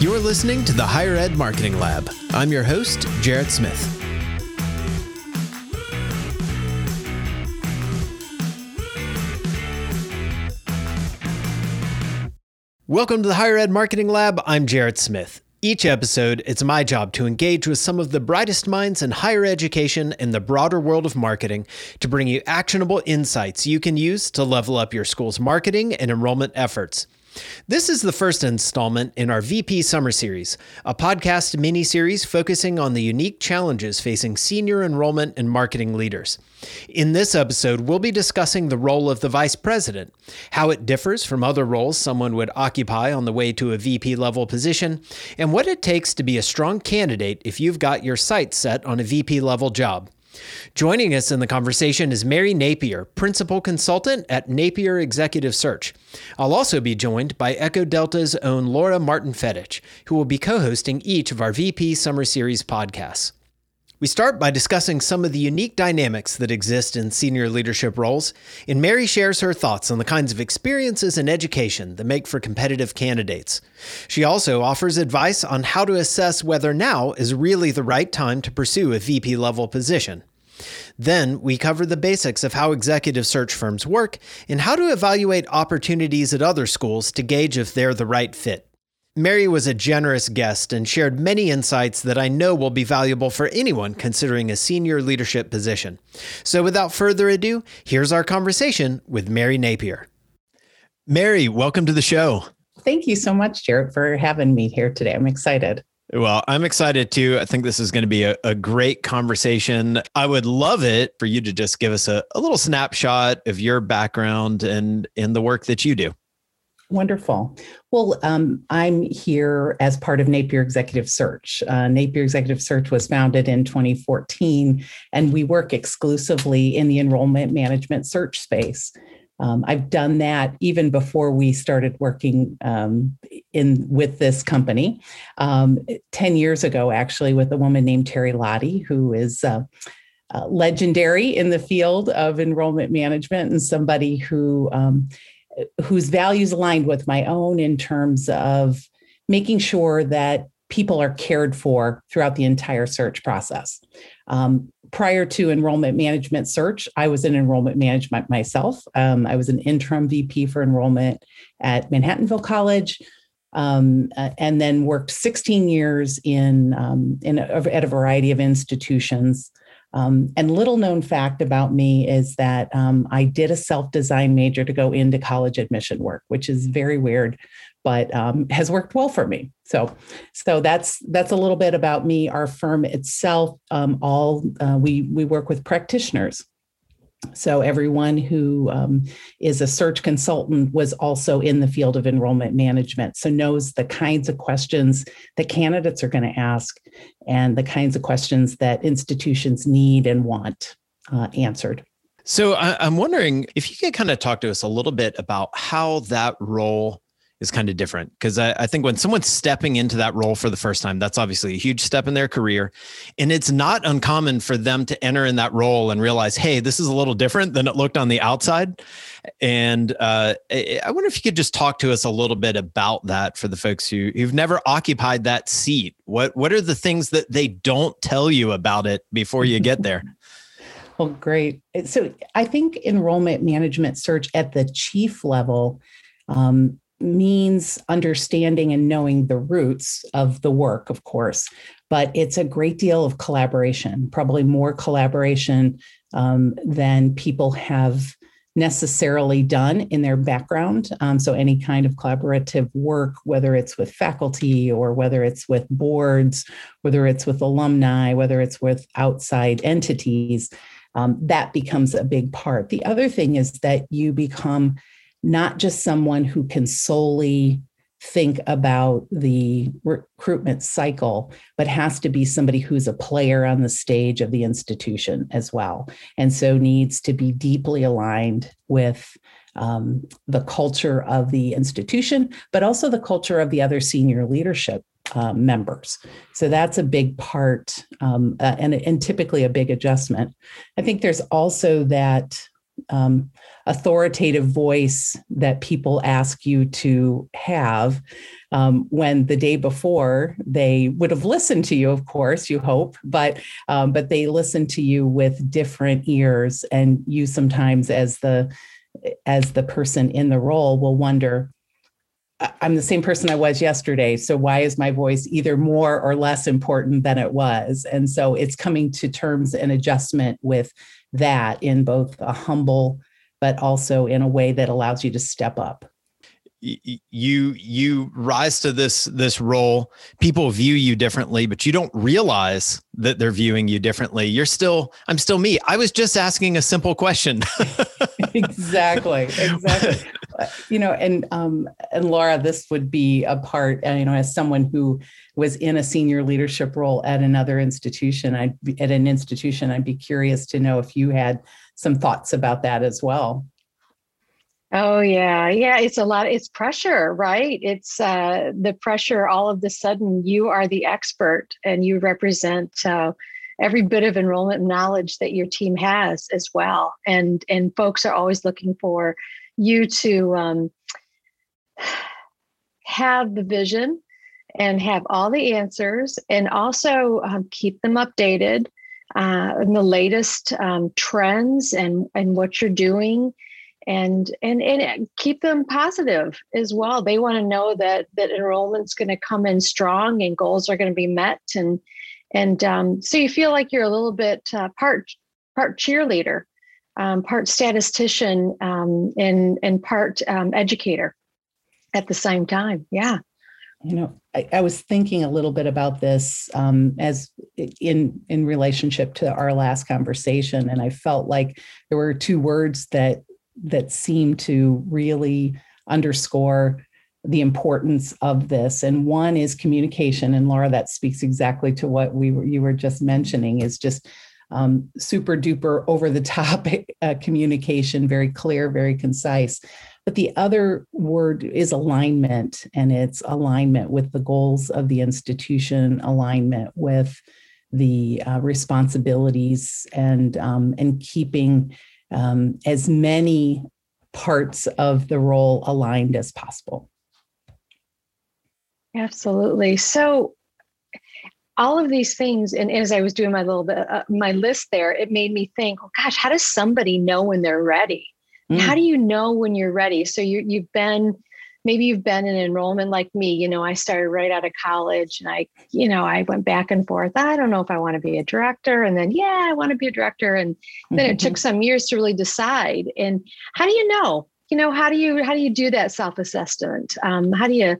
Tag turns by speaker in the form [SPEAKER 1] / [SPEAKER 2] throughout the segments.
[SPEAKER 1] You're listening to the Higher Ed Marketing Lab. I'm your host, Jarrett Smith. Welcome to the Higher Ed Marketing Lab. I'm Jarrett Smith. Each episode, it's my job to engage with some of the brightest minds in higher education and the broader world of marketing to bring you actionable insights you can use to level up your school's marketing and enrollment efforts. This is the first installment in our VP Summer Series, a podcast mini series focusing on the unique challenges facing senior enrollment and marketing leaders. In this episode, we'll be discussing the role of the Vice President, how it differs from other roles someone would occupy on the way to a VP level position, and what it takes to be a strong candidate if you've got your sights set on a VP level job. Joining us in the conversation is Mary Napier, Principal Consultant at Napier Executive Search. I'll also be joined by Echo Delta's own Laura Martin Fedich, who will be co hosting each of our VP Summer Series podcasts. We start by discussing some of the unique dynamics that exist in senior leadership roles, and Mary shares her thoughts on the kinds of experiences and education that make for competitive candidates. She also offers advice on how to assess whether now is really the right time to pursue a VP level position. Then we cover the basics of how executive search firms work and how to evaluate opportunities at other schools to gauge if they're the right fit. Mary was a generous guest and shared many insights that I know will be valuable for anyone considering a senior leadership position. So, without further ado, here's our conversation with Mary Napier. Mary, welcome to the show.
[SPEAKER 2] Thank you so much, Jarrett, for having me here today. I'm excited.
[SPEAKER 1] Well, I'm excited too. I think this is going to be a, a, great conversation. I would love it for you to just give us a, a little snapshot of your background and in the work that you do.
[SPEAKER 2] Wonderful. Well, um, I'm here as part of Napier Executive Search. Uh, Napier Executive Search was founded in 2014, and we work exclusively in the enrollment management search space. Um, I've done that even before we started working um, in with this company. Um, Ten years ago, actually, with a woman named Terry Lottie, who is uh, uh, legendary in the field of enrollment management and somebody who um, whose values aligned with my own in terms of making sure that people are cared for throughout the entire search process. Um, prior to enrollment management search, I was in enrollment management myself. Um, I was an interim VP for enrollment at Manhattanville College. Um, and then worked 16 years in, um, in a, at a variety of institutions. Um, and little known fact about me is that um, I did a self design major to go into college admission work, which is very weird but um, has worked well for me. So, so that's that's a little bit about me. Our firm itself, um, all uh, we we work with practitioners. So everyone who um, is a search consultant was also in the field of enrollment management, so knows the kinds of questions that candidates are going to ask, and the kinds of questions that institutions need and want uh, answered.
[SPEAKER 1] So I, am wondering if you could kind of talk to us a little bit about how that role is kind of different because I, I, think when someone's stepping into that role for the first time, that's obviously a huge step in their career. And it's not uncommon for them to enter in that role and realize, hey, this is a little different than it looked on the outside. And uh, I wonder if you could just talk to us a little bit about that for the folks who, who've never occupied that seat. What, what are the things that they don't tell you about it before you get there?
[SPEAKER 2] well, great. So I think enrollment management search at the chief level um, means understanding and knowing the roots of the work, of course, but it's a great deal of collaboration, probably more collaboration um, than people have necessarily done in their background. Um, so, any kind of collaborative work, whether it's with faculty or whether it's with boards, whether it's with alumni, whether it's with outside entities, um, that becomes a big part. The other thing is that you become not just someone who can solely think about the recruitment cycle, but has to be somebody who's a player on the stage of the institution as well. And so needs to be deeply aligned with um, the culture of the institution, but also the culture of the other senior leadership uh, members. So that's a big part um, uh, and, and typically a big adjustment. I think there's also that um, authoritative voice that people ask you to have um, when the day before they would have listened to you of course you hope but um, but they listen to you with different ears and you sometimes as the as the person in the role will wonder I'm the same person I was yesterday. So why is my voice either more or less important than it was? And so it's coming to terms and adjustment with that in both a humble, but also in a way that allows you to step up.
[SPEAKER 1] You you rise to this this role. People view you differently but you don't realize that they're viewing you differently. You're still i'm still me. I was just asking a simple question.
[SPEAKER 2] Exactly exactly. You know and um and laura this would be a part uh, you know as someone who was in a senior leadership role at another institution i'd at an institution i'd be curious to know if you had some thoughts about that as well
[SPEAKER 3] Oh yeah, yeah. It's a lot. It's pressure, right? It's uh, the pressure. All of the sudden, you are the expert, and you represent uh, every bit of enrollment knowledge that your team has as well. And and folks are always looking for you to um, have the vision and have all the answers, and also um, keep them updated uh, in the latest um, trends and and what you're doing. And and and keep them positive as well. They want to know that that enrollment's going to come in strong and goals are going to be met. And and um, so you feel like you're a little bit uh, part part cheerleader um, part statistician um, and and part um, educator at the same time. Yeah.
[SPEAKER 2] You know I, I, was thinking a little bit about this um, as in in relationship to our last conversation and i felt like there were two words that that seem to really underscore the importance of this. And one is communication and laura that speaks exactly to what we were you were just mentioning is just um, super duper over the top uh, communication very clear very concise but the other word is alignment and it's alignment with the goals of the institution alignment with the uh, responsibilities and um, and keeping um, as many parts of the role aligned as possible.
[SPEAKER 3] Absolutely. So, all of these things, and as I was doing my little bit, uh, my list there, it made me think, oh gosh, how does somebody know when they're ready? Mm. How do you know when you're ready? So you you've been maybe you've been in enrollment like me you know i started right out of college and i you know i went back and forth i don't know if i want to be a director and then yeah i want to be a director and then mm-hmm. it took some years to really decide and how do you know you know how do you how do you do that self-assessment um, how do you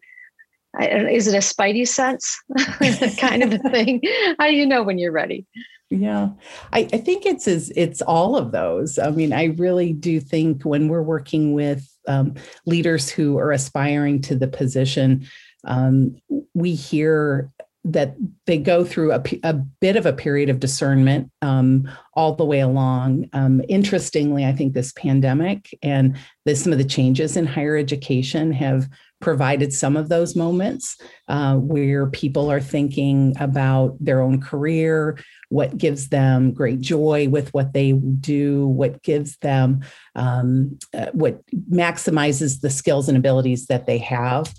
[SPEAKER 3] is it a spidey sense? Kind of a thing. How do you know when you're ready?
[SPEAKER 2] Yeah. I, I think it's is it's all of those. I mean i really do think when we're working with um, leaders who are aspiring to the position, um, we hear that they go through a, a, bit of a period of discernment um, all the way along. Um, interestingly, I think this pandemic and some of the changes in higher education have provided some of those moments uh, where people are thinking about their own career, what gives them great joy with what they do, what gives them, um, uh, what maximizes the skills and abilities that they have.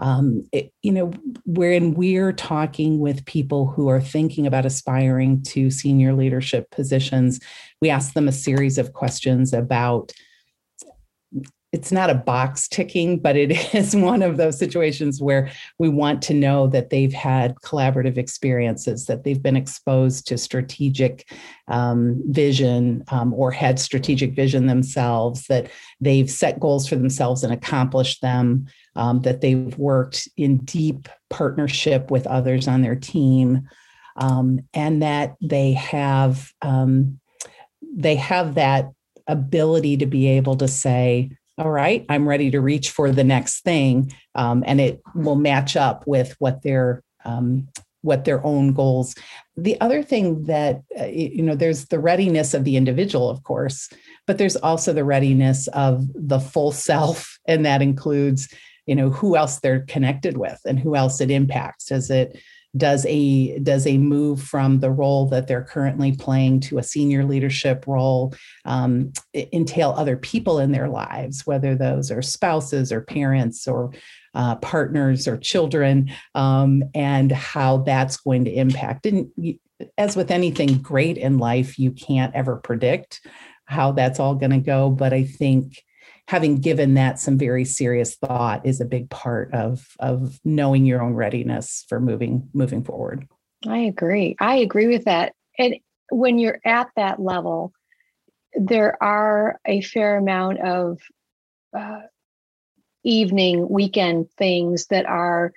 [SPEAKER 2] Um, it, you know, when we're talking with people who are thinking about aspiring to senior leadership positions, we ask them a series of questions about it's not a box ticking, but it is one of those situations where we want to know that they've had collaborative experiences, that they've been exposed to strategic um, vision um, or had strategic vision themselves, that they've set goals for themselves and accomplished them, um, that they've worked in deep partnership with others on their team, um, and that they have um, they have that ability to be able to say all right, I'm ready to reach for the next thing, um, and it will match up with what their um, what their own goals. The other thing that uh, you know, there's the readiness of the individual, of course, but there's also the readiness of the full self, and that includes you know who else they're connected with and who else it impacts. Does it does a does a move from the role that they're currently playing to a senior leadership role um, entail other people in their lives whether those are spouses or parents or uh, partners or children um, and how that's going to impact. And as with anything great in life you can't ever predict how that's all going to go but i think having given that some very serious thought is a big part of of knowing your own readiness for moving moving forward.
[SPEAKER 3] I agree. I agree with that. And when you're at that level there are a fair amount of uh, evening weekend things that are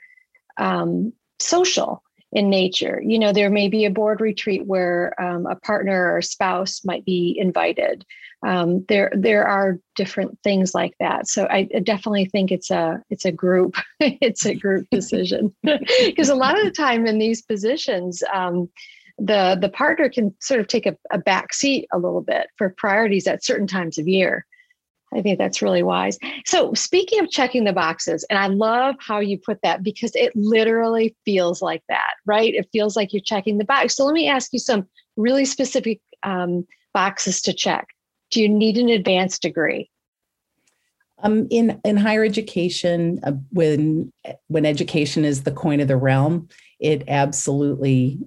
[SPEAKER 3] um, social in nature. You know, there may be a board retreat where um, a partner or a spouse might be invited. Um, there, there are different things like that. So I definitely think it's a it's a group it's a group decision because a lot of the time in these positions. Um, the the partner can sort of take a, a back seat a little bit for priorities at certain times of year I think that's really wise. So, speaking of checking the boxes, and I love how you put that because it literally feels like that, right? It feels like you're checking the box. So, let me ask you some really specific um, boxes to check. Do you need an advanced degree?
[SPEAKER 2] Um, in in higher education, uh, when when education is the coin of the realm, it absolutely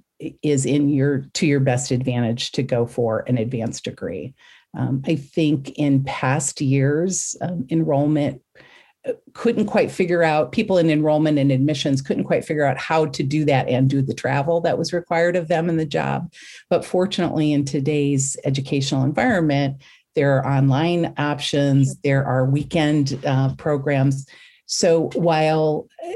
[SPEAKER 2] is in your to your best advantage to go for an advanced degree. Um, I think in past years, um, enrollment uh, couldn't quite figure out, people in enrollment and admissions couldn't quite figure out how to do that and do the travel that was required of them in the job. But fortunately, in today's educational environment, there are online options, there are weekend uh, programs. So while uh,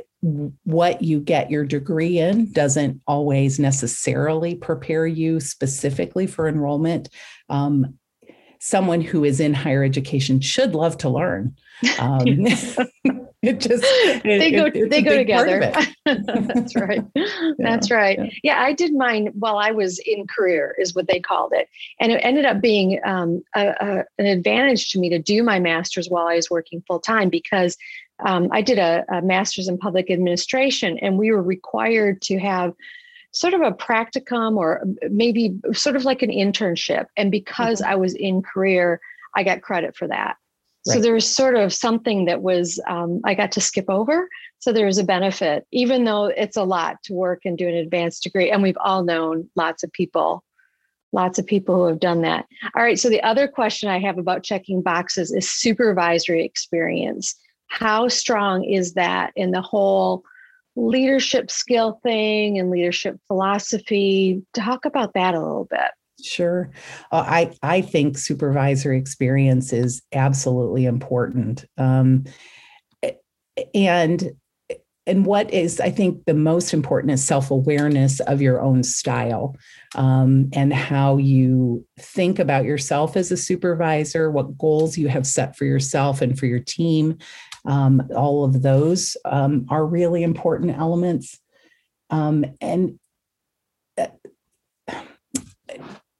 [SPEAKER 2] what you get your degree in doesn't always necessarily prepare you specifically for enrollment. Um, someone who is in higher education should love to learn. Um,
[SPEAKER 3] it just it, they go it, they go together. That's right. Yeah, That's right. Yeah. yeah. I did mine while I was in career, is what they called it, and it ended up being um, a, a, an advantage to me to do my master's while I was working full time because um, I did a, a master's in public administration, and we were required to have sort of a practicum or maybe sort of like an internship. And because mm-hmm. I was in career, I got credit for that. Right. So there was sort of something that was um, I got to skip over. So there was a benefit, even though it's a lot to work and do an advanced degree. And we've all known lots of people, lots of people who have done that. All right. So the other question I have about checking boxes is supervisory experience. How strong is that in the whole leadership skill thing and leadership philosophy. Talk about that a little bit.
[SPEAKER 2] Sure. Uh, I, I think supervisory experience is absolutely important. Um, and and what is i think the most important is self-awareness of your own style um, and how you think about yourself as a supervisor what goals you have set for yourself and for your team um, all of those um, are really important elements. Um, and uh,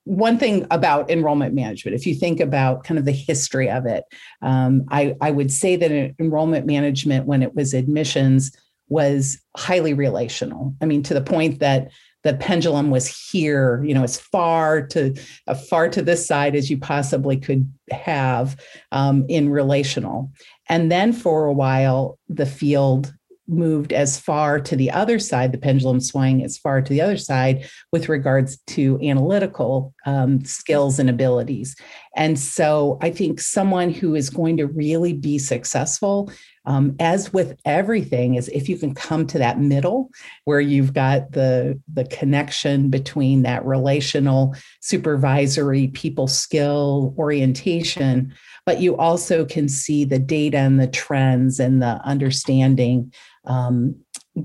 [SPEAKER 2] one thing about enrollment management, if you think about kind of the history of it, um, I, I would say that enrollment management, when it was admissions, was highly relational. I mean, to the point that the pendulum was here, you know, as far to as far to this side as you possibly could have um, in relational. And then for a while, the field moved as far to the other side, the pendulum swung as far to the other side with regards to analytical um, skills and abilities. And so I think someone who is going to really be successful, um, as with everything, is if you can come to that middle where you've got the, the connection between that relational, supervisory, people skill orientation but you also can see the data and the trends and the understanding um,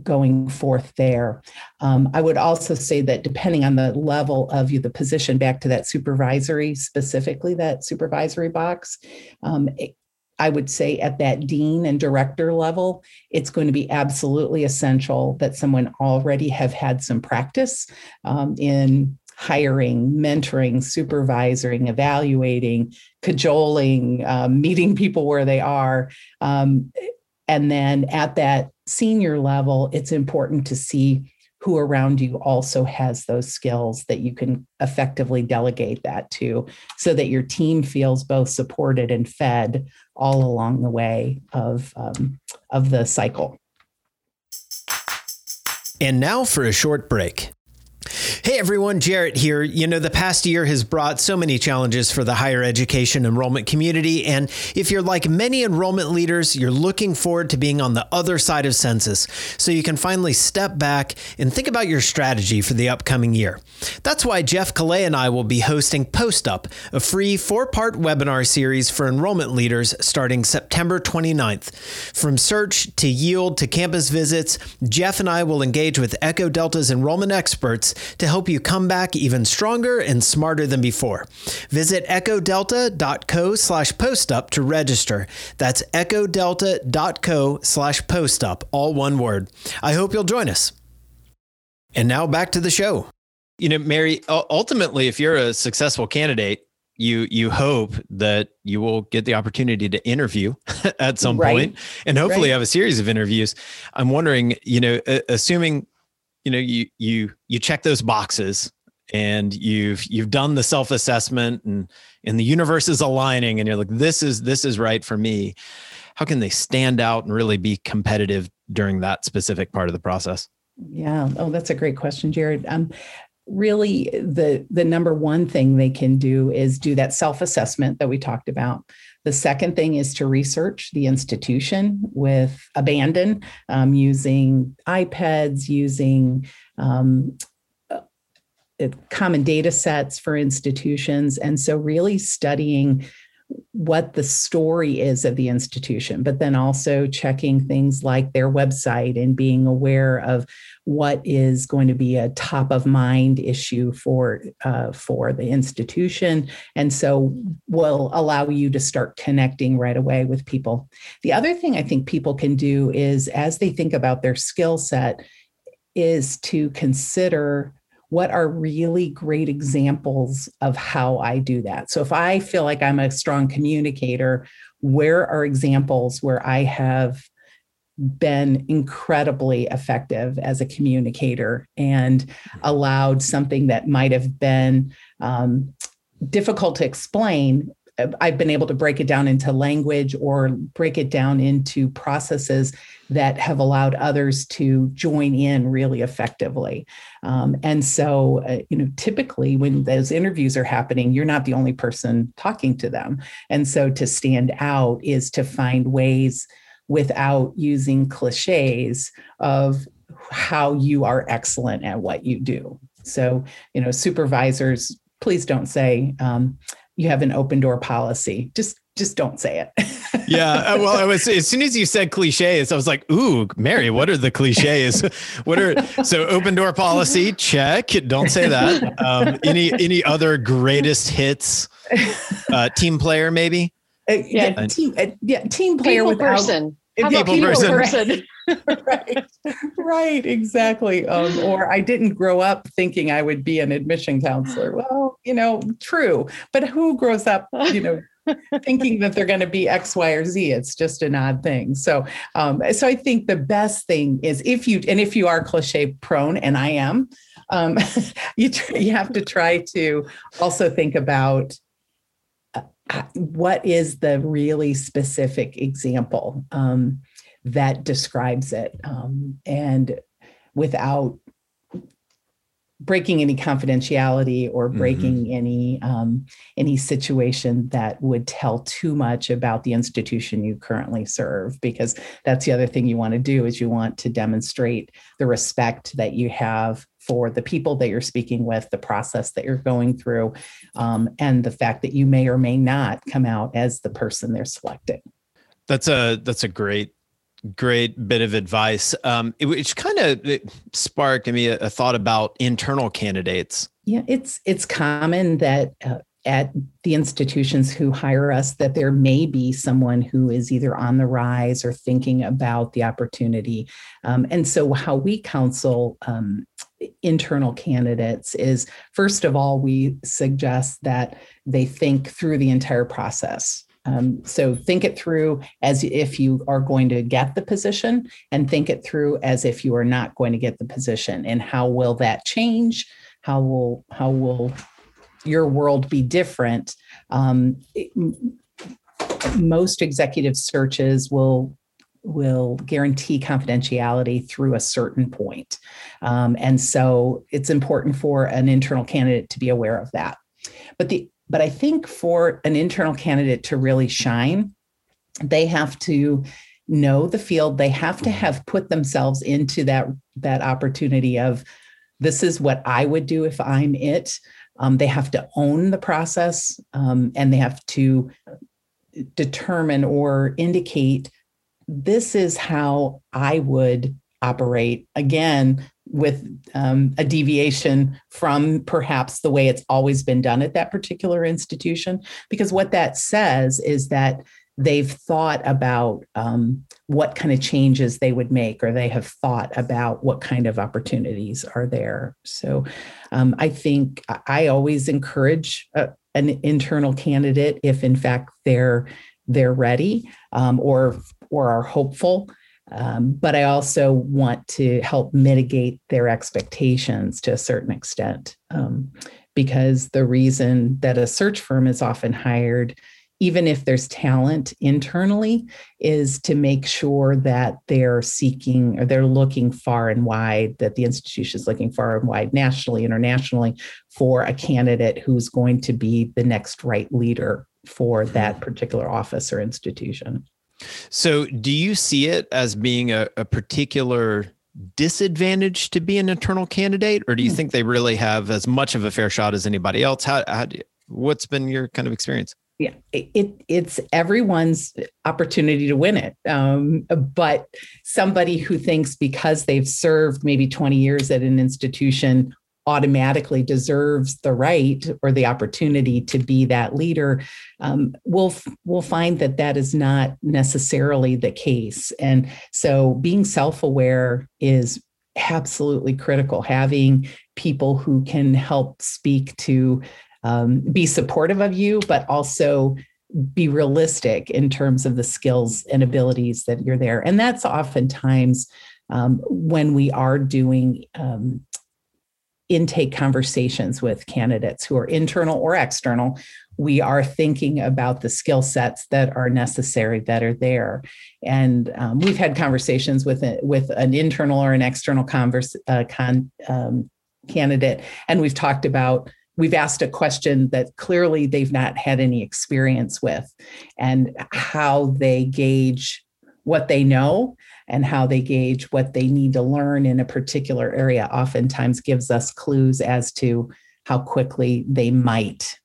[SPEAKER 2] going forth there. Um, I would also say that depending on the level of you, the position back to that supervisory, specifically that supervisory box, um, it, I would say at that dean and director level, it's going to be absolutely essential that someone already have had some practice um, in hiring, mentoring, supervising, evaluating, cajoling, um, meeting people where they are. Um, and then at that senior level, it's important to see who around you also has those skills that you can effectively delegate that to so that your team feels both supported and fed all along the way of, um, of the cycle.
[SPEAKER 1] And now for a short break. Hey everyone, Jarrett here. You know, the past year has brought so many challenges for the higher education enrollment community. And if you're like many enrollment leaders, you're looking forward to being on the other side of census so you can finally step back and think about your strategy for the upcoming year. That's why Jeff Kallay and I will be hosting Post Up, a free four part webinar series for enrollment leaders starting September 29th. From search to yield to campus visits, Jeff and I will engage with Echo Delta's enrollment experts to help you come back even stronger and smarter than before. Visit echodelta.co slash postup to register. That's echodelta.co slash postup, all one word. I hope you'll join us. And now back to the show. You know, Mary, ultimately, if you're a successful candidate, you you hope that you will get the opportunity to interview at some right. point and hopefully right. have a series of interviews i'm wondering you know assuming you know you you you check those boxes and you've you've done the self assessment and and the universe is aligning and you're like this is this is right for me. How can they stand out and really be competitive during that specific part of the process?
[SPEAKER 2] Yeah. Oh that's a great question Jarrett. Um really the the number one thing they can do is do that self assessment that we talked about the second thing is to research the institution with abandon um, using IPEDS, using um, uh, common data sets for institutions. And so, really studying what the story is of the institution, but then also checking things like their website and being aware of what is going to be a top of mind issue for uh, for the institution, and so will allow you to start connecting right away with people. The other thing I think people can do is as they think about their skill set, is to consider what are really great examples of how I do that. So if I feel like I'm a strong communicator, where are examples where I have been incredibly effective as a communicator and mm-hmm. allowed something that might have been um, difficult to explain I've been able to break it down into language or break it down into processes that have allowed others to join in really effectively. Um, and so, uh, you know, typically when those interviews are happening, you're not the only person talking to them. And so to stand out is to find ways without using cliches of how you are excellent at what you do. So, you know, supervisors, please don't say, um, you have an open door policy. Just just don't say it.
[SPEAKER 1] yeah. Uh, well, I was as soon as you said cliches, I was like, ooh, Mary, what are the cliches? what are so open door policy? Check. Don't say that. Um, any any other greatest hits? Uh, team player, maybe.
[SPEAKER 2] Uh, yeah, team. Uh, yeah, team player
[SPEAKER 3] people
[SPEAKER 2] without,
[SPEAKER 3] person. How people, people person. person.
[SPEAKER 2] right, right, exactly. Um, or I didn't grow up thinking I would be an admission counselor. Well, you know, true. But who grows up, you know, thinking that they're going to be X, Y, or Z? It's just an odd thing. So, um, so I think the best thing is if you and if you are cliche prone, and I am, um, you you have to try to also think about what is the really specific example. Um, that describes it um, and without breaking any confidentiality or mm-hmm. breaking mm-hmm. any um, any situation that would tell too much about the institution you currently serve because that's the other thing you want to do is you want to demonstrate the respect that you have for the people that you're speaking with the process that you're going through um, and the fact that you may or may not come out as the person they're selecting
[SPEAKER 1] that's a that's a great great bit of advice. Um, it, which kind of sparked me a, a, thought about internal candidates.
[SPEAKER 2] Yeah, it's it's common that uh, at the institutions who hire us that there may be someone who is either on the rise or thinking about the opportunity. Um, and so, how we counsel um, internal candidates is first of all, we suggest that they think through the entire process Um, so think it through as if you are going to get the position, and think it through as if you are not going to get the position. And how will that change? How will how will your world be different? Um, it, most executive searches will will guarantee confidentiality through a certain point. Um, and so it's important for an internal candidate to be aware of that. But the but I think for an internal candidate to really shine, they have to know the field. They have to have put themselves into that that opportunity of this is what I would do if I'm it. Um, they have to own the process um, and they have to determine or indicate this is how I would operate. Again, with um, a deviation from perhaps the way it's always been done at that particular institution. Because what that says is that they've thought about um, what kind of changes they would make, or they have thought about what kind of opportunities are there. So um, I think I always encourage a, an internal candidate if, in fact, they're they're ready um, or or are hopeful. Um, but I also want to help mitigate their expectations to a certain extent. Um, because the reason that a search firm is often hired, even if there's talent internally, is to make sure that they're seeking or they're looking far and wide, that the institution is looking far and wide nationally, internationally, for a candidate who's going to be the next right leader for that particular office or institution.
[SPEAKER 1] So, do you see it as being a, a particular disadvantage to be an internal candidate, or do you hmm. think they really have as much of a fair shot as anybody else? How, how do you, what's been your kind of experience?
[SPEAKER 2] Yeah, it it's everyone's opportunity to win it. Um, but somebody who thinks because they've served maybe 20 years at an institution automatically deserves the right or the opportunity to be that leader um, we'll we'll find that that is not necessarily the case and so being self-aware is absolutely critical having people who can help speak to um, be supportive of you but also be realistic in terms of the skills and abilities that you're there. And that's oftentimes um, when we are doing um, intake conversations with candidates who are internal or external we are thinking about the skill sets that are necessary that are there. And um, we've had conversations with a, with an internal or an external converse uh, con, um, candidate and we've talked about we've asked a question that clearly they've not had any experience with and how they gauge what they know and how they gauge what they need to learn in a particular area oftentimes gives us clues as to how quickly they might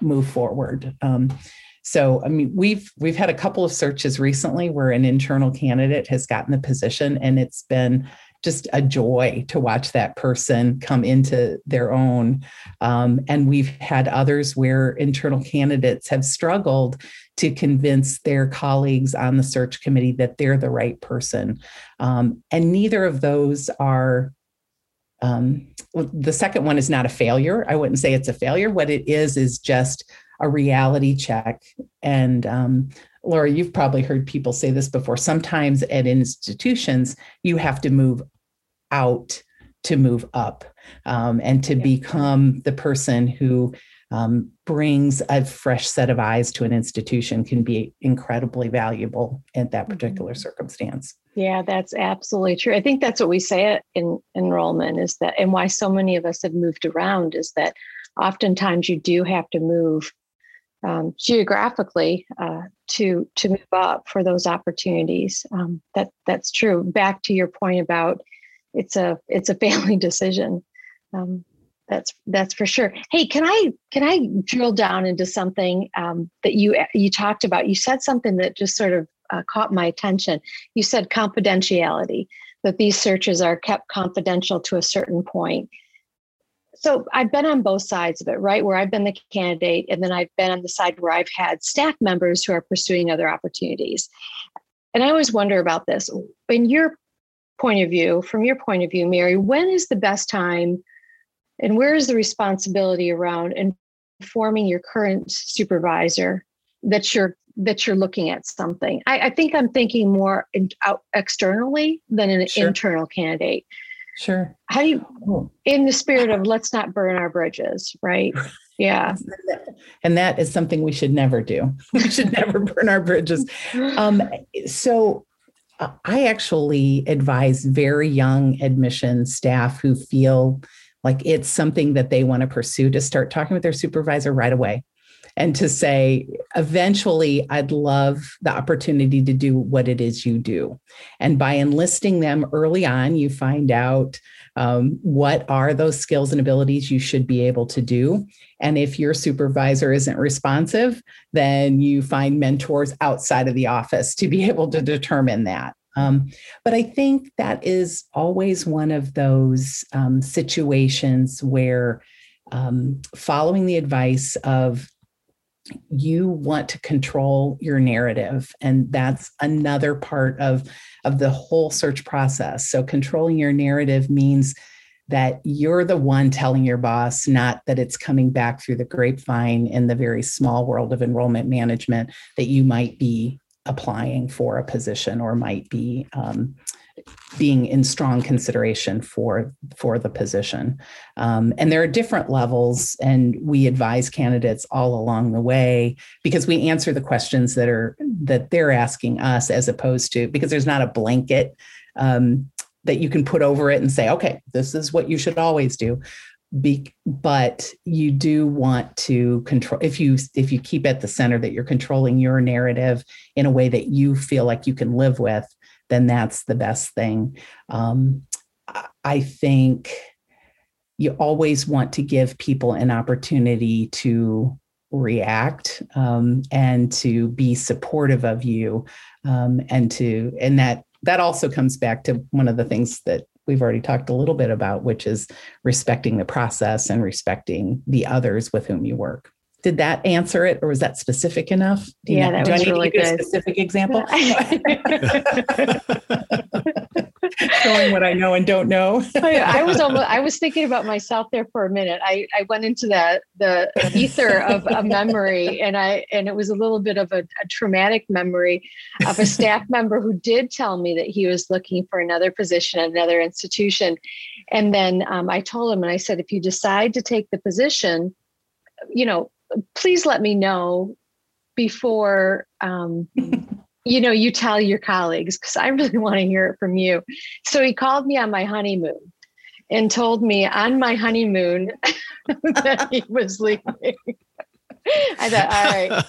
[SPEAKER 2] move forward. Um, so, I mean, we've we've had a couple of searches recently where an internal candidate has gotten the position, and it's been just a joy to watch that person come into their own. Um, and we've had others where internal candidates have struggled to convince their colleagues on the search committee that they're the right person. Um, and neither of those are. Um, the second one is not a failure. I wouldn't say it's a failure. What it is is just a reality check. And um, Laura, you've probably heard people say this before. Sometimes at institutions, you have to move out to move up um, and to yeah. become the person who um, brings a fresh set of eyes to an institution can be incredibly valuable at that particular mm-hmm. circumstance.
[SPEAKER 3] Yeah, that's absolutely true. I think that's what we say in enrollment is that, and why so many of us have moved around is that oftentimes you do have to move um, geographically uh, to to move up for those opportunities. Um, that that's true. Back to your point about it's a it's a family decision. Um, that's that's for sure. Hey, can I can I drill down into something um, that you you talked about? You said something that just sort of uh, caught my attention. You said confidentiality that these searches are kept confidential to a certain point so I've been on both sides of it, right? Where I've been the candidate, and then I've been on the side where I've had staff members who are pursuing other opportunities. And I always wonder about this. In your point of view, from your point of view, Mary, when is the best time and where is the responsibility around informing your current supervisor that you're that you're looking at something. I, I think I'm thinking more in, out externally than an sure. internal candidate.
[SPEAKER 2] Sure.
[SPEAKER 3] How do you, in the spirit of let's not burn our bridges, right? Yeah.
[SPEAKER 2] And that is something we should never do. We should never burn our bridges. Um, so uh, I actually advise very young admission staff who feel like it's something that they want to pursue to start talking with their supervisor right away and to say, eventually, I'd love the opportunity to do what it is you do. And by enlisting them early on, you find out um, what are those skills and abilities you should be able to do. And if your supervisor isn't responsive, then you find mentors outside of the office to be able to determine that. Um, but I think that is always one of those um, situations where um, following the advice of you want to control your narrative and that's another part of of the whole search process. So controlling your narrative means that you're the one telling your boss not that it's coming back through the grapevine in the very small world of enrollment management that you might be applying for a position or might be um, being in strong consideration for for the position. Um, and there are different levels and we advise candidates all along the way because we answer the questions that are that they're asking us as opposed to because there's not a blanket um, that you can put over it and say okay this is what you should always do. Be, but you do want to control if you if you keep at the center that you're controlling your narrative in a way that you feel like you can live with then that's the best thing. Um, I think you always want to give people an opportunity to react um, and to be supportive of you um, and to and that that also comes back to one of the things that we've already talked a little bit about which is respecting the process and respecting the others with whom you work did that answer it or was that specific enough?
[SPEAKER 3] Do yeah know, that do was I need really to give
[SPEAKER 2] good. a specific example? Showing what i know and don't know.
[SPEAKER 3] I, I, was almost i was thinking about myself there for a minute. I i went into that the ether of a memory and i and it was a little bit of a, a traumatic memory of a staff member who did tell me that he was looking for another position at another institution. And then um, i told him and i said if you decide to take the position you know please let me know before um, you know you tell your colleagues because i really want to hear it from you. So he called me on my honeymoon and told me on my honeymoon that he was leaving. I thought all right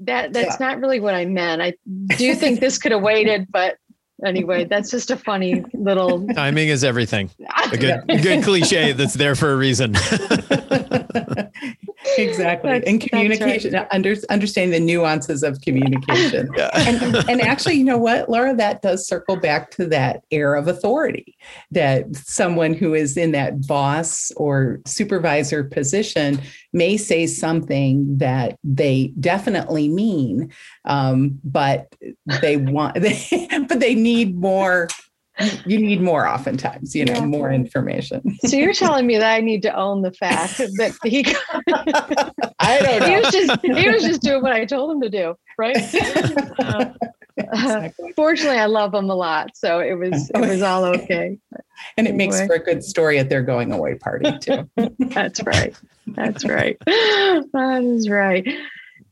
[SPEAKER 3] that that's yeah. not really what i meant. I do think this could have waited but anyway that's just a funny little
[SPEAKER 1] timing is everything. A good good cliche that's there for a reason
[SPEAKER 2] exactly that's, and communication right. under, understanding the nuances of communication yeah. and, and actually you know what laura that does circle back to that air of authority that someone who is in that boss or supervisor position may say something that they definitely mean um, but they want they, but they need more you need more oftentimes, you know, yeah. more information.
[SPEAKER 3] so you're telling me that I need to own the fact that he
[SPEAKER 2] I don't know.
[SPEAKER 3] He was just he was just doing what I told him to do, right? Uh, exactly. fortunately I love him a lot. So it was it was all okay.
[SPEAKER 2] And it anyway. makes for a good story at their going away party too.
[SPEAKER 3] That's right. That's right. That is right.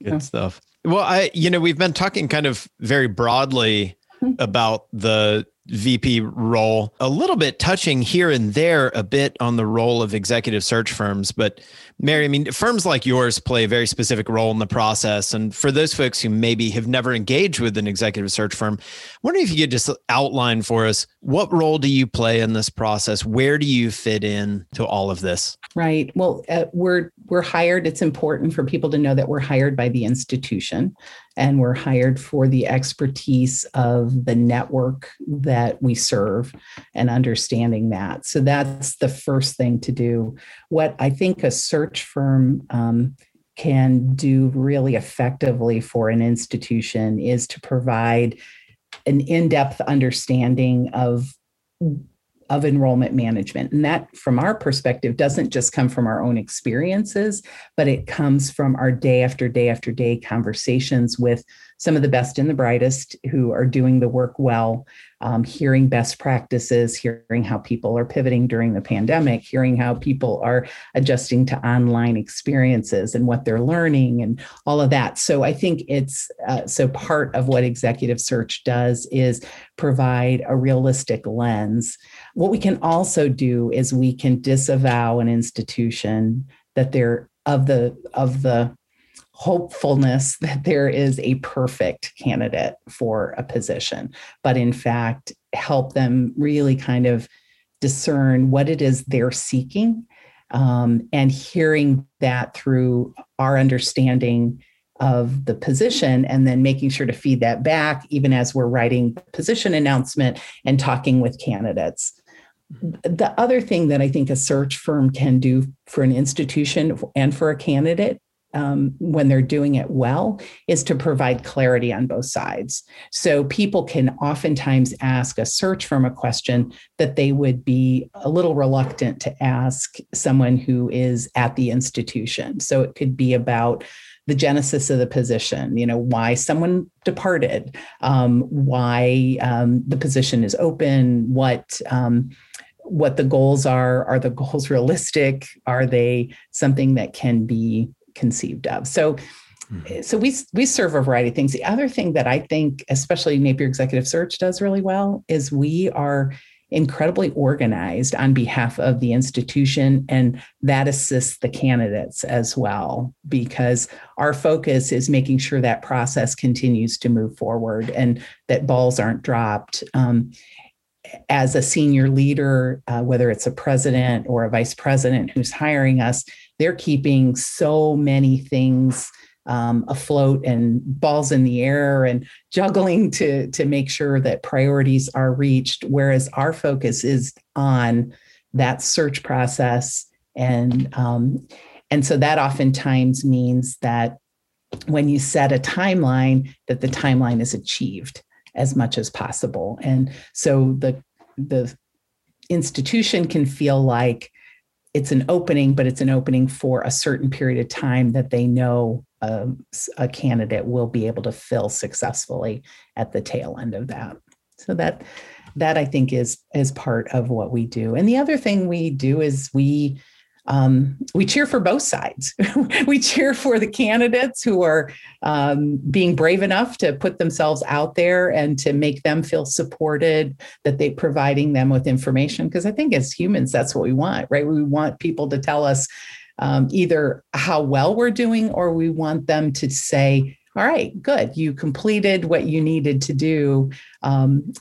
[SPEAKER 1] Good stuff. Well, I you know, we've been talking kind of very broadly hmm. about the VP role, a little bit touching here and there a bit on the role of executive search firms. But Mary, I mean, firms like yours play a very specific role in the process. And for those folks who maybe have never engaged with an executive search firm, I wonder if you could just outline for us what role do you play in this process? Where do you fit in to all of this?
[SPEAKER 2] Right. Well, uh, we're we're hired. It's important for people to know that we're hired by the institution and we're hired for the expertise of the network that we serve and understanding that. So that's the first thing to do. What I think a search firm um, can do really effectively for an institution is to provide an in-depth understanding of of enrollment management. And that, from our perspective, doesn't just come from our own experiences, but it comes from our day after day after day conversations with some of the best and the brightest who are doing the work well, um, hearing best practices, hearing how people are pivoting during the pandemic, hearing how people are adjusting to online experiences and what they're learning and all of that. So I think it's uh, so part of what executive search does is provide a realistic lens. What we can also do is we can disavow an institution that they're of the of the hopefulness that there is a perfect candidate for a position, but in fact, help them really kind of discern what it is they're seeking um, and hearing that through our understanding of the position and then making sure to feed that back even as we're writing the position announcement and talking with candidates. The other thing that i think a search firm can do for an institution and for a candidate um, when they're doing it well is to provide clarity on both sides. So people can oftentimes ask a search firm a question that they would be a little reluctant to ask someone who is at the institution. So it could be about the genesis of the position, you know, why someone departed, um, why um, the position is open, what um, what the goals are. Are the goals realistic? Are they something that can be conceived of. So mm-hmm. so we we serve a variety of things. The other thing that I think, especially Napier Executive Search does really well, is we are incredibly organized on behalf of the institution and that assists the candidates as well because our focus is making sure that process continues to move forward and that balls aren't dropped um, as a senior leader uh, whether it's a president or a vice president who's hiring us they're keeping so many things um, afloat and balls in the air and juggling to to make sure that priorities are reached. Whereas our focus is on that search process and um, and so that oftentimes means that when you set a timeline that the timeline is achieved as much as possible and so the the institution can feel like it's an opening, but it's an opening for a certain period of time that they know um, a candidate will be able to fill successfully at the tail end of that. So that that I think is is part of what we do. And the other thing we do is we um, we cheer for both sides. we cheer for the candidates who are um, being brave enough to put themselves out there and to make them feel supported, that they providing them with information. Because I think as humans, that's what we want, right? We want people to tell us um, either how well we're doing, or we want them to say, all right, good, you completed what you needed to do. Um,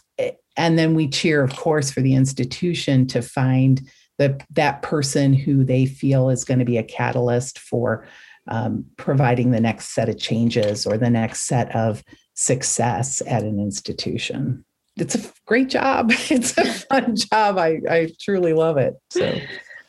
[SPEAKER 2] and then we cheer, of course, for the institution to find the, that person who they feel is going to be a catalyst for um, providing the next set of changes or the next set of success at an institution. It's a great job. It's a fun job. I, I truly love it. So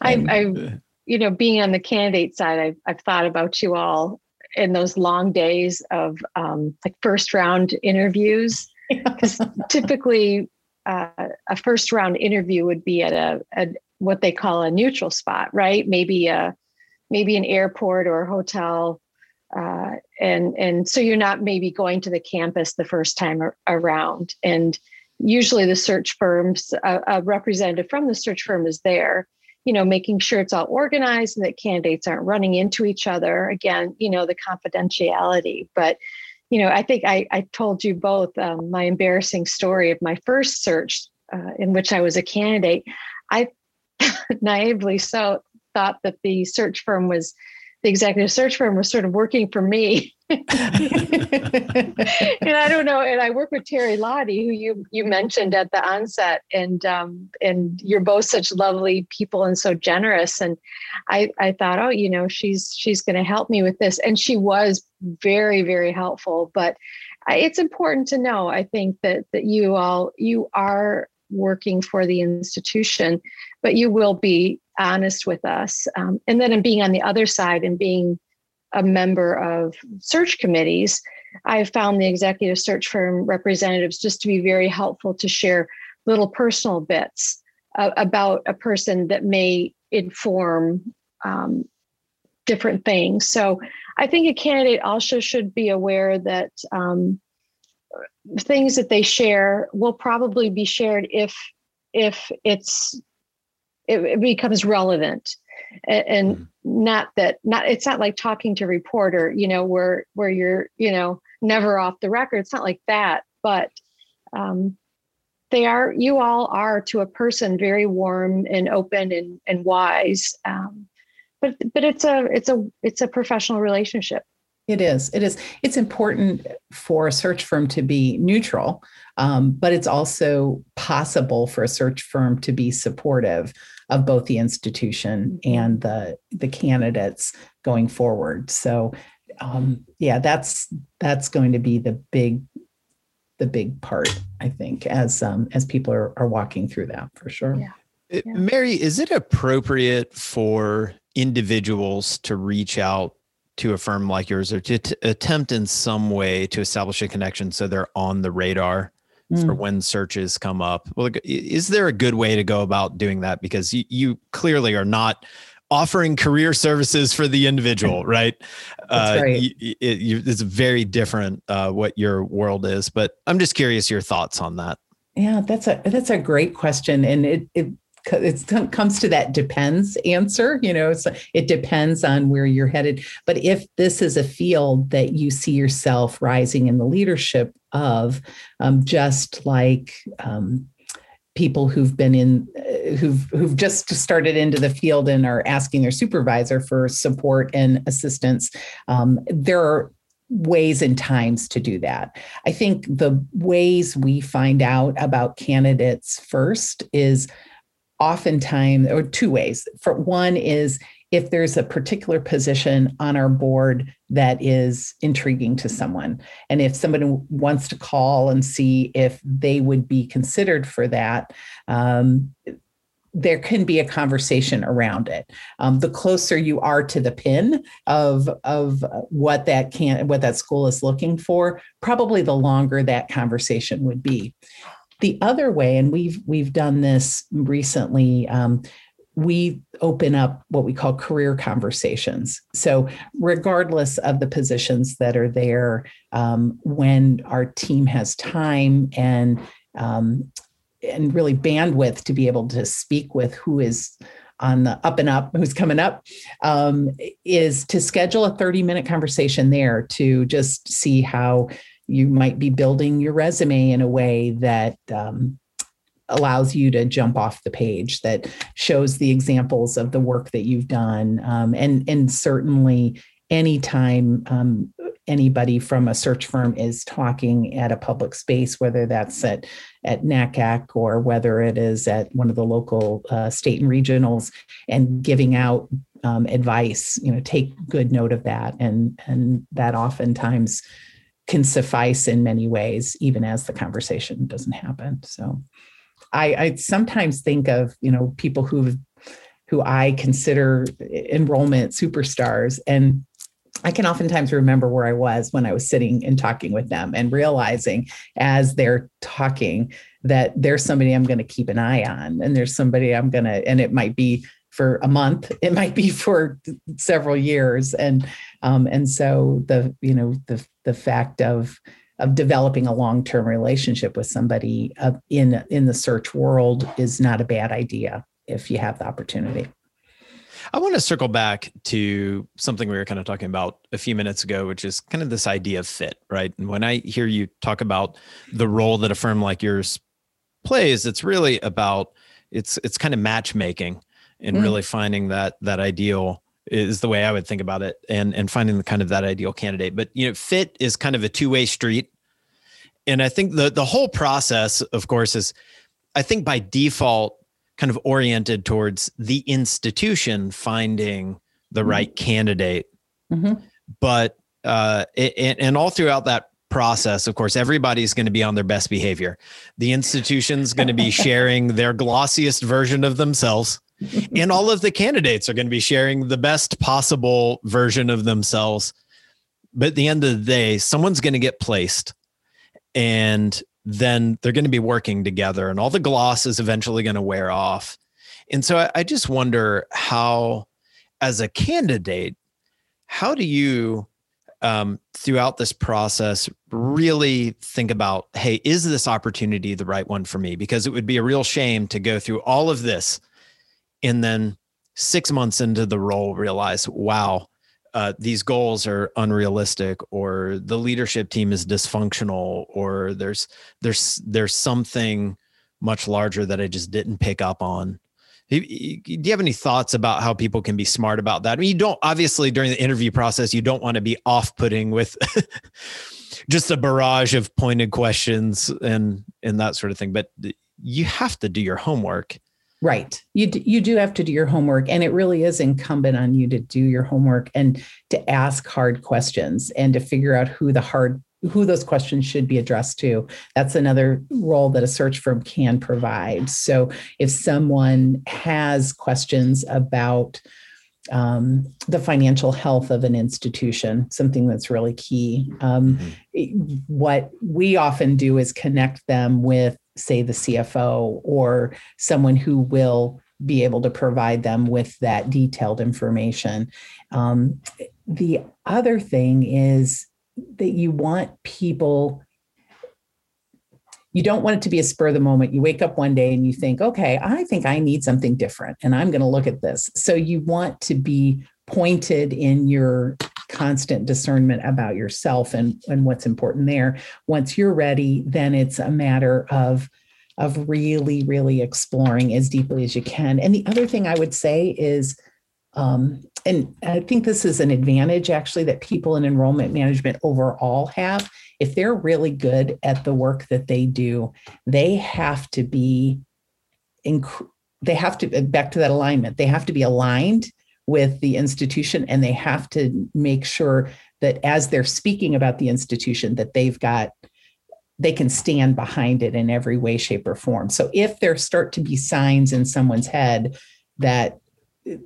[SPEAKER 3] I, I, you know, being on the candidate side, I've, I've thought about you all in those long days of um, like first round interviews because typically uh, a first round interview would be at a, a, what they call a neutral spot, right? Maybe a maybe an airport or a hotel, uh, and and so you're not maybe going to the campus the first time around. And usually the search firms, a, a representative from the search firm is there, you know, making sure it's all organized and that candidates aren't running into each other. Again, you know, the confidentiality, but you know, I think I, I told you both um, my embarrassing story of my first search uh, in which I was a candidate. I naively so thought that the search firm was the executive search firm was sort of working for me. and I don't know. And I work with Terry Lottie, who you you mentioned at the onset, and um, and you're both such lovely people and so generous. And I I thought, oh, you know, she's she's going to help me with this, and she was very very helpful. But it's important to know, I think that that you all you are working for the institution, but you will be honest with us. Um, and then in being on the other side and being a member of search committees, I've found the executive search firm representatives just to be very helpful to share little personal bits uh, about a person that may inform um, different things. So I think a candidate also should be aware that um, things that they share will probably be shared if if it's it, it becomes relevant. And, and mm-hmm. not that not it's not like talking to a reporter you know where where you're you know never off the record. It's not like that but um, they are you all are to a person very warm and open and, and wise um, but but it's a it's a it's a professional relationship
[SPEAKER 2] it is. It is. It's important for a search firm to be neutral um, but it's also possible for a search firm to be supportive of both the institution and the the candidates going forward. So um, yeah that's that's going to be the big the big part i think as um, as people are, are walking through that for sure.
[SPEAKER 3] Yeah.
[SPEAKER 1] yeah. mary is it appropriate for individuals to reach out to a firm like yours or to t- attempt in some way to establish a connection so they're on the radar mm. for when searches come up well is there a good way to go about doing that because you, you clearly are not offering career services for the individual right,
[SPEAKER 2] uh, right.
[SPEAKER 1] You, it, it's very different uh, what your world is but i'm just curious your thoughts on that
[SPEAKER 2] yeah that's a that's a great question and it, it it comes to that depends answer you know it depends on where you're headed but if this is a field that you see yourself rising in the leadership of um, just like um, people who've been in uh, who've who've just started into the field and are asking their supervisor for support and assistance um, there are ways and times to do that. I think the ways we find out about candidates first is oftentimes, or two ways. For one is if there's a particular position on our board that is intriguing to someone, and if somebody wants to call and see if they would be considered for that. Um, there can be a conversation around it. Um, the closer you are to the pin of of what that can what that school is looking for, probably the longer that conversation would be. The other way, and we've we've done this recently. Um, we open up what we call career conversations. So, regardless of the positions that are there, um, when our team has time and um, and really bandwidth to be able to speak with who is on the up and up, who's coming up, um, is to schedule a 30 minute conversation there to just see how you might be building your resume in a way that um, allows you to jump off the page that shows the examples of the work that you've done. Um, and and certainly anytime um, anybody from a search firm is talking at a public space whether that's at at NACAC or whether it is at one of the local uh, state and regionals and giving out um, advice you know take good note of that. And and that oftentimes can suffice in many ways, even as the conversation doesn't happen. So I, I sometimes think of, you know, people who who I consider enrollment superstars. And I can oftentimes remember where I was when I was sitting and talking with them and realizing as they're talking that there's somebody I'm going to keep an eye on and there's somebody I'm going to, and it might be for a month. It might be for several years. And um, and so the you know the the fact of of developing a long-term relationship with somebody uh, in in the search world is not a bad idea if you have the opportunity.
[SPEAKER 1] I want to circle back to something we were kind of talking about a few minutes ago, which is kind of this idea of fit, right? And when I hear you talk about the role that a firm like yours plays, it's really about it's it's kind of matchmaking and mm. really finding that that ideal is the way I would think about it and and finding the kind of that ideal candidate. But you know, fit is kind of a two-way street. And I think the the whole process, of course, is I think by default kind of oriented towards the institution finding the mm-hmm. right candidate. Mm-hmm. But uh, it, and all throughout that process, of course, everybody's going to be on their best behavior. The institution's going to be sharing their glossiest version of themselves and all of the candidates are going to be sharing the best possible version of themselves. But at the end of the day, someone's going to get placed and then they're going to be working together and all the gloss is eventually going to wear off. And so I, just wonder how, as a candidate, how do you um, throughout this process really think about hey is this opportunity the right one for me because it would be a real shame to go through all of this and then six months into the role realize wow uh, these goals are unrealistic or the leadership team is dysfunctional or there's there's there's something much larger that i just didn't pick up on do you have any thoughts about how people can be smart about that? I mean, you don't obviously during the interview process, you don't want to be off-putting with just a barrage of pointed questions and and that sort of thing. But you have to do your homework.
[SPEAKER 2] Right. You d- you do have to do your homework, and it really is incumbent on you to do your homework and to ask hard questions and to figure out who the hard who those questions should be addressed to. That's another role that a search firm can provide. So if someone has questions about um, the financial health of an institution, something that's really key. Um, mm-hmm. What we often do is connect them with, say, the CFO or someone who will be able to provide them with that detailed information. Um, the other thing is that you want people you don't want it to be a spur of the moment. You wake up one day and you think, okay, I think I need something different and I'm going to look at this. So you want to be pointed in your constant discernment about yourself and, and what's important there. Once you're ready, then it's a matter of of really, really exploring as deeply as you can. And the other thing I would say is um, and I think this is an advantage actually that people in enrollment management overall have. If they're really good at the work that they do, they have to be, inc- they have to, back to that alignment, they have to be aligned with the institution and they have to make sure that as they're speaking about the institution that they've got they can stand behind it in every way shape or form so if there start to be signs in someone's head that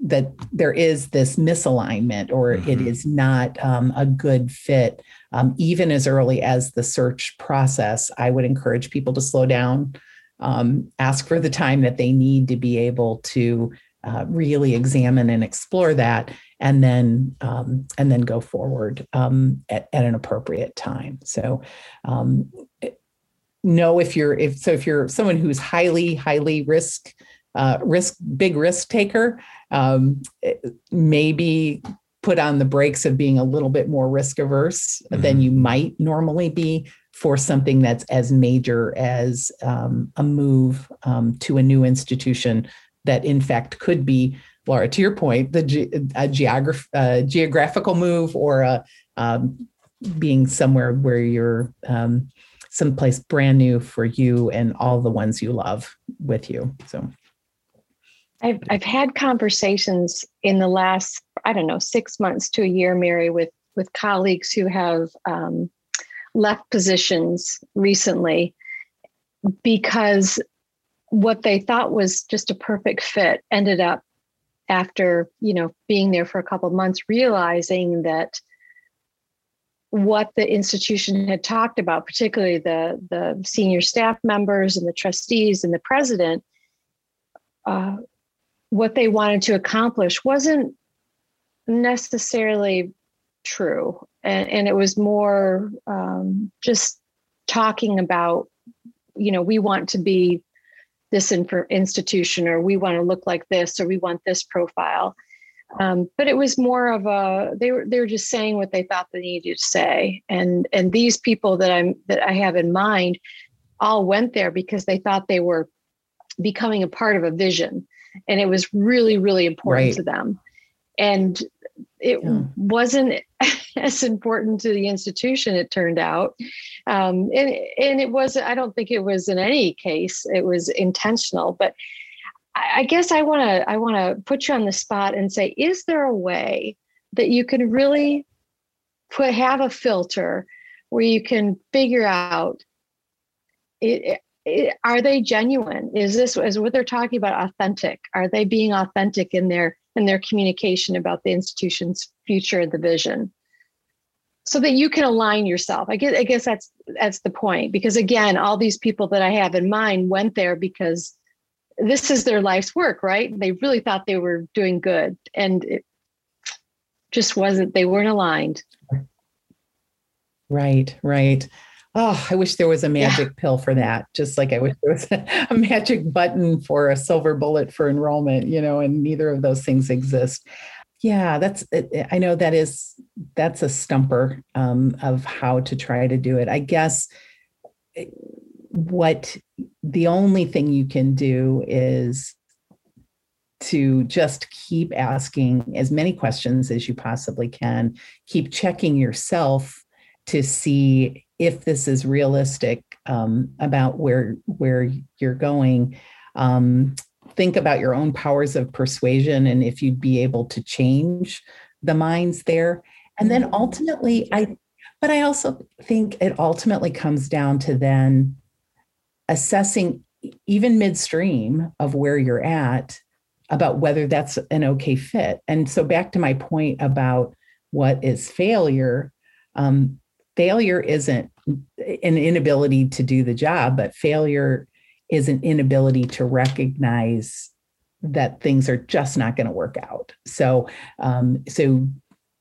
[SPEAKER 2] that there is this misalignment or mm-hmm. it is not um, a good fit um, even as early as the search process i would encourage people to slow down um, ask for the time that they need to be able to uh, really examine and explore that and then um, and then go forward um, at, at, an appropriate time so um, know if you're if so if you're someone who's highly highly risk uh, risk big risk taker um, maybe put on the brakes of being a little bit more risk averse mm-hmm. than you might normally be for something that's as major as um, a move um, to a new institution that in fact could be laura to your point the ge- a geograph- uh, geographical move or a um, being somewhere where you're um, someplace brand new for you and all the ones you love with you so.
[SPEAKER 3] I've I've had conversations in the last I don't know six months to a year, Mary, with with colleagues who have um, left positions recently because what they thought was just a perfect fit ended up after you know being there for a couple of months realizing that what the institution had talked about particularly the the senior staff members and the trustees and the president uh, what they wanted to accomplish wasn't necessarily true. And, and it was more um, just talking about, you know, we want to be this inf- institution or we want to look like this or we want this profile. Um, but it was more of a they were they were just saying what they thought they needed to say and and these people that i'm that i have in mind all went there because they thought they were becoming a part of a vision and it was really really important right. to them and it yeah. wasn't as important to the institution it turned out um, and, and it was i don't think it was in any case it was intentional but i guess i want to i want to put you on the spot and say is there a way that you can really put have a filter where you can figure out it, are they genuine is this is what they're talking about authentic are they being authentic in their in their communication about the institution's future and the vision so that you can align yourself. I guess I guess that's that's the point because again, all these people that I have in mind went there because this is their life's work, right? They really thought they were doing good and it just wasn't they weren't aligned.
[SPEAKER 2] Right, right. Oh, I wish there was a magic yeah. pill for that. Just like I wish there was a, a, magic button for a silver bullet for enrollment, you know, and neither of those things exist. Yeah, that's, I know that is, that's a stumper um, of how to try to do it. I guess eh, what the only thing you can do is to just keep asking as many questions as you possibly can, keep checking yourself to see if this is realistic um, about where where you're going. Um, think about your own powers of persuasion and if you'd be able to change the minds there. And then mm-hmm. ultimately, I but I also think it ultimately comes down to then assessing even midstream of where you're at about whether that's an okay fit. And so back to my point about what is failure, um, failure isn't an inability to do the job, but failure is an inability to recognize that things are just not going to work out. So, um, so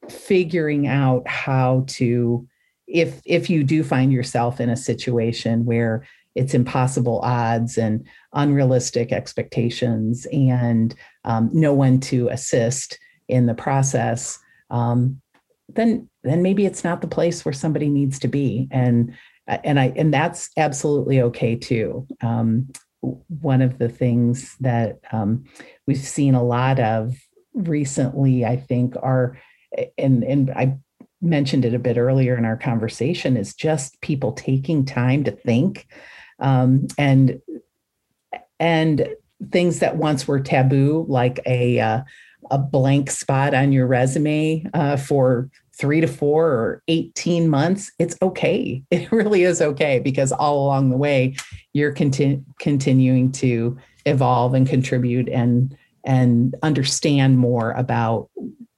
[SPEAKER 2] figuring out how to, if if you do find yourself in a situation where it's impossible odds and unrealistic expectations and um, no one to assist in the process, um, then then maybe it's not the place where somebody needs to be. And and i and that's absolutely okay too. Um, one of the things that um, we've seen a lot of recently i think are and and i mentioned it a bit earlier in our conversation is just people taking time to think um, and and things that once were taboo like a uh, a blank spot on your resume uh, for three to four or 18 months, it's okay. It really is okay because all along the way, you're conti- continuing to evolve and contribute and and understand more about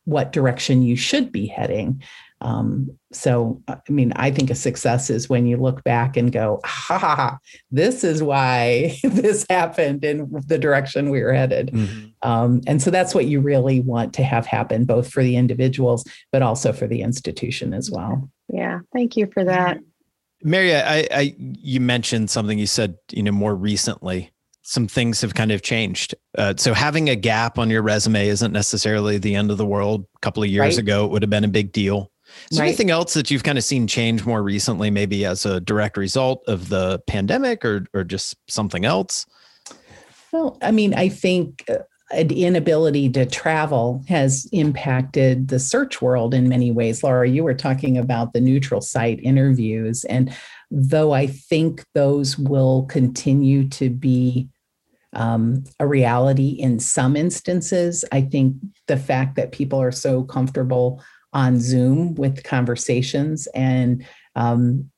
[SPEAKER 2] what direction you should be heading. Um, so, I mean, I think a success is when you look back and go, ha, ha, ha this is why this happened in the direction we were headed. Mm-hmm. Um, and so that's what you really want to have happen, both for the individuals, but also for the institution as well.
[SPEAKER 3] Yeah. Thank you for that.
[SPEAKER 1] Mary, I, I you mentioned something you said, you know, more recently some things have kind of changed. Uh, so having a gap on your resume isn't necessarily the end of the world. A couple of years right. ago, it would have been a big deal. Is there right. anything else that you've kind of seen change more recently, maybe as a direct result of the pandemic or, or just something else?
[SPEAKER 2] Well, I mean, I think uh, an inability to travel has impacted the search world in many ways. Laura, you were talking about the neutral site interviews. And though I think those will continue to be um, a reality in some instances, I think the fact that people are so comfortable on Zoom with conversations and um,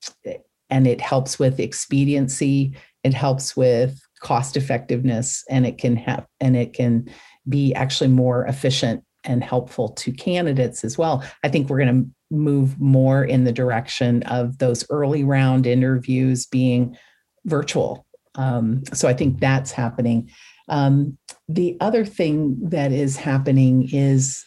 [SPEAKER 2] and it helps with expediency. It helps with cost effectiveness, and it can have and it can be actually more efficient and helpful to candidates as well. I think we're going to move more in the direction of those early round interviews being virtual. Um, so I think that's happening. Um, the other thing that is happening is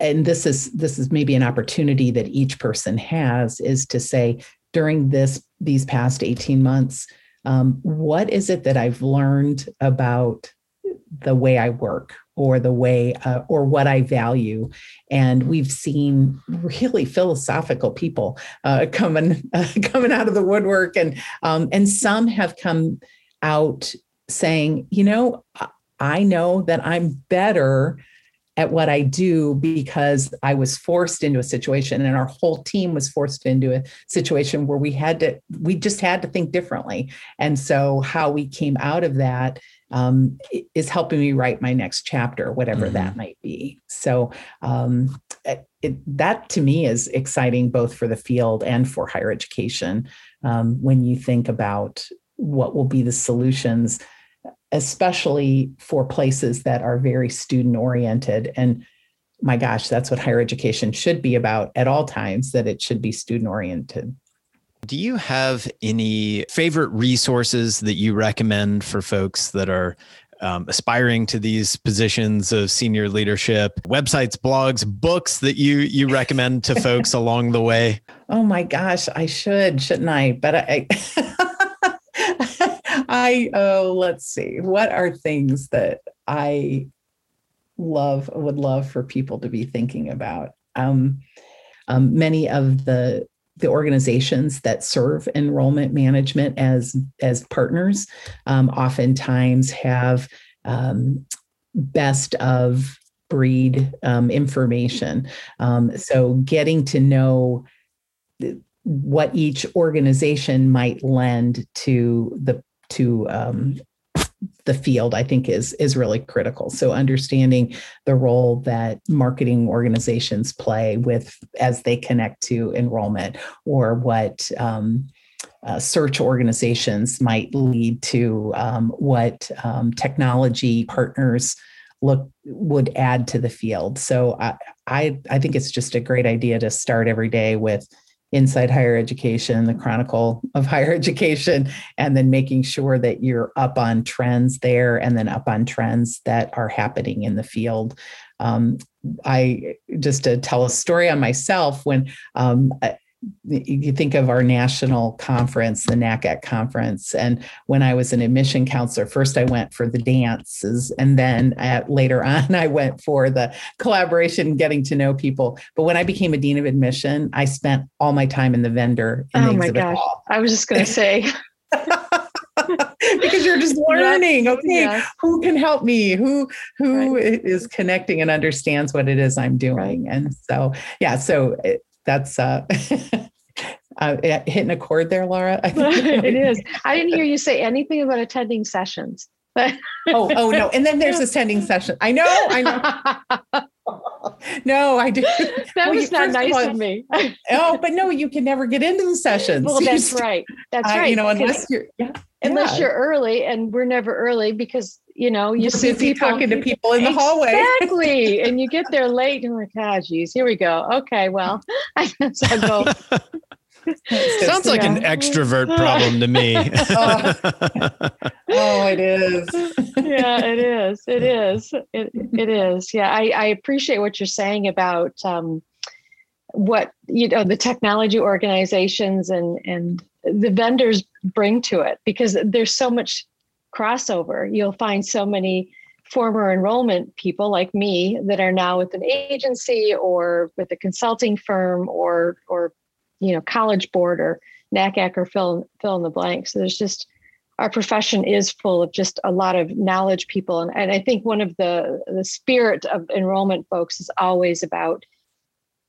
[SPEAKER 2] and this is this is maybe an opportunity that each person has is to say during this these past 18 months um, what is it that i've learned about the way i work or the way uh, or what i value? And we've seen really philosophical people uh, coming uh, coming out of the woodwork. And um, and some have come out saying you know i know that i'm better at what I do because I was forced into a situation and our whole team was forced into a situation where we had to, we just had to think differently. And so how we came out of that um, is helping me write my next chapter, whatever mm-hmm. that might be. So um, it, that to me is exciting both for the field and for higher education um, when you think about what will be the solutions especially for places that are very student oriented and my gosh, that's what higher education should be about at all times, that it should be student oriented.
[SPEAKER 1] Do you have any favorite resources that you recommend for folks that are um, aspiring to these positions of senior leadership? Websites, blogs, books that you you recommend to folks along the way?
[SPEAKER 2] Oh my gosh, I should, shouldn't I? But I. I oh, let's see. What are things that I love would love for people to be thinking about? Um, um, many of the the organizations that serve enrollment management as as partners um, oftentimes have um, best of breed um, information um, so getting to know what each organization might lend to the to um, the field i think is is really critical. So understanding the role that marketing organizations play with as they connect to enrollment or what um, uh, search organizations might lead to um, what um, technology partners look would add to the field. So I, I i think it's just a great idea to start every day with inside higher education, the Chronicle of Higher Education, and then making sure that you're up on trends there and then up on trends that are happening in the field. Um, I just to tell a story on myself when um, you think of our national conference, the NACAC conference. And when I was an admission counselor, first I went for the dances, and then at, later on, I went for the collaboration, getting to know people. But when I became a dean of admission, I spent all my time in the vendor. In
[SPEAKER 3] oh
[SPEAKER 2] the
[SPEAKER 3] my gosh. Hall. I was just going to say.
[SPEAKER 2] because you're just learning okay yes. who can help me who who right. is connecting and understands what it is i'm doing right. and so yeah so it, that's uh, uh, hitting a chord there, Laura.
[SPEAKER 3] it is. I didn't hear you say anything about attending sessions.
[SPEAKER 2] oh, oh no! And then there's attending session. I know, I know. no, I did.
[SPEAKER 3] That well, was not nice of, of me.
[SPEAKER 2] oh, but no, you can never get into the sessions.
[SPEAKER 3] Well, that's right. That's uh, right.
[SPEAKER 2] You know, unless you're yeah,
[SPEAKER 3] unless yeah. you're early, and we're never early because you know you
[SPEAKER 2] see people
[SPEAKER 3] talking
[SPEAKER 2] to people in the hallway
[SPEAKER 3] exactly and you get there late and you're like ah geez here we go okay well i guess i'll go
[SPEAKER 1] Sounds like yeah. an extrovert problem to me.
[SPEAKER 2] oh. oh, it is.
[SPEAKER 3] yeah, it is. It is. It, it is. Yeah, I, I appreciate what you're saying about um, what you know the technology organizations and and the vendors bring to it because there's so much crossover. You'll find so many former enrollment people like me that are now with an agency or with a consulting firm or or you know college board or NACAC or fill fill in the blank. So there's just our profession is full of just a lot of knowledge people and, and I think one of the the spirit of enrollment folks is always about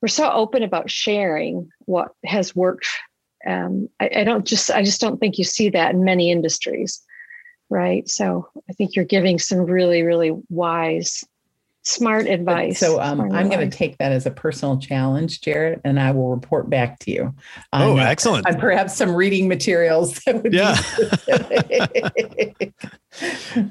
[SPEAKER 3] we're so open about sharing what has worked. Um, I, I don't just I just don't think you see that in many industries right? So I think you're giving some really, really wise, smart advice.
[SPEAKER 2] So um, I'm going to take that as a personal challenge, Jarrett, and I will report back to you.
[SPEAKER 1] On, oh, excellent!
[SPEAKER 2] On perhaps some reading materials.
[SPEAKER 1] yeah.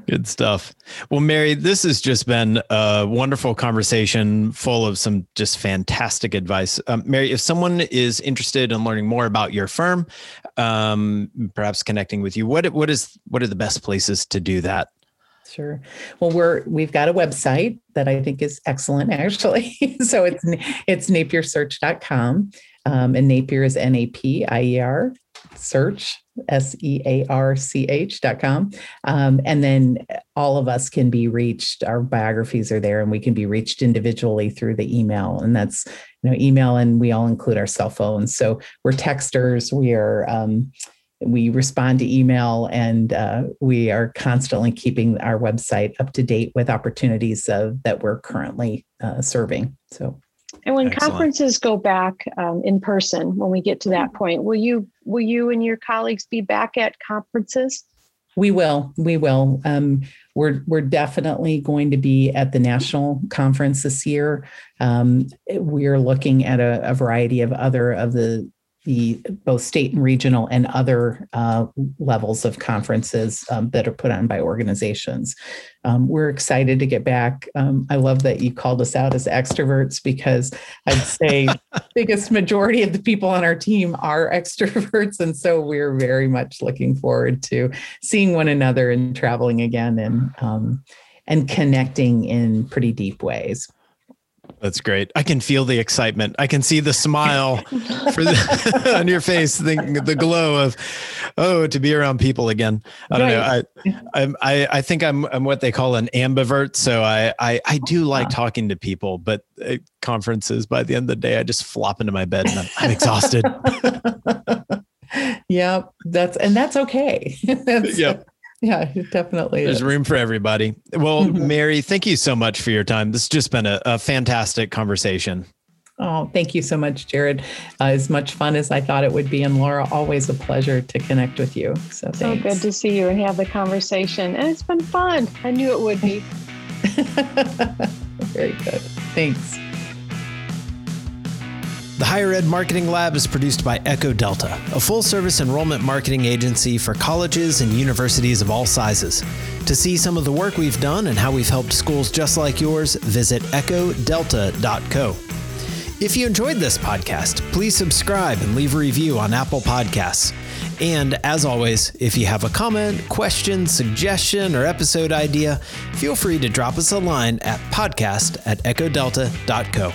[SPEAKER 1] Good stuff. Well, Mary, this has just been a wonderful conversation full of some just fantastic advice. Um, Mary, if someone is interested in learning more about your firm, um, perhaps connecting with you, what what is what are the best places to do that?
[SPEAKER 2] Sure. Well, we're we've got a website that I think is excellent, actually. so it's it's napiersearch.com. Um, and Napier is N A P I E R search S E A R C H dot com. Um, and then all of us can be reached. Our biographies are there and we can be reached individually through the email. And that's, you know, email and we all include our cell phones. So we're texters. We are, um, we respond to email and uh, we are constantly keeping our website up to date with opportunities of, that we're currently uh, serving. So
[SPEAKER 3] and when Excellent. conferences go back um, in person, when we get to that point, will you will you and your colleagues be back at conferences?
[SPEAKER 2] We will. We will. Um, we're we're definitely going to be at the national conference this year. Um, we're looking at a, a, variety of other of the the both state and regional and other uh, levels of conferences um, that are put on by organizations. Um, we're excited to get back. Um, I love that you called us out as extroverts because I'd say biggest majority of the people on our team are extroverts, and so we're very much looking forward to seeing one another and traveling again and um, and connecting in pretty deep ways.
[SPEAKER 1] That's great. I can feel the excitement. I can see the smile for the, on your face, the, the glow of, oh, to be around people again. I don't right. know. I, I, I think I'm, I'm what they call an ambivert. So I, I, I do like talking to people, but at conferences, by the end of the day, I just flop into my bed and I'm, I'm exhausted.
[SPEAKER 2] yeah, that's, and that's okay. that's,
[SPEAKER 1] yep
[SPEAKER 2] yeah, it definitely
[SPEAKER 1] There's
[SPEAKER 2] is.
[SPEAKER 1] room for everybody. Well, mm-hmm. Mary, thank you so much for your time. This has just been a, a fantastic conversation.
[SPEAKER 2] Oh, thank you so much, Jarrett. Uh, as much fun as I thought it would be. And Laura, always a pleasure to connect with you. So, thanks.
[SPEAKER 3] so good to see you and have the conversation. And it's been fun. I knew it would be.
[SPEAKER 2] Very good. Thanks.
[SPEAKER 1] The Higher Ed Marketing Lab is produced by Echo Delta, a full service enrollment marketing agency for colleges and universities of all sizes. To see some of the work we've done and how we've helped schools just like yours, visit echodelta.co. If you enjoyed this podcast, please subscribe and leave a review on Apple Podcasts. And as always, if you have a comment, question, suggestion, or episode idea, feel free to drop us a line at podcast at echodelta.co.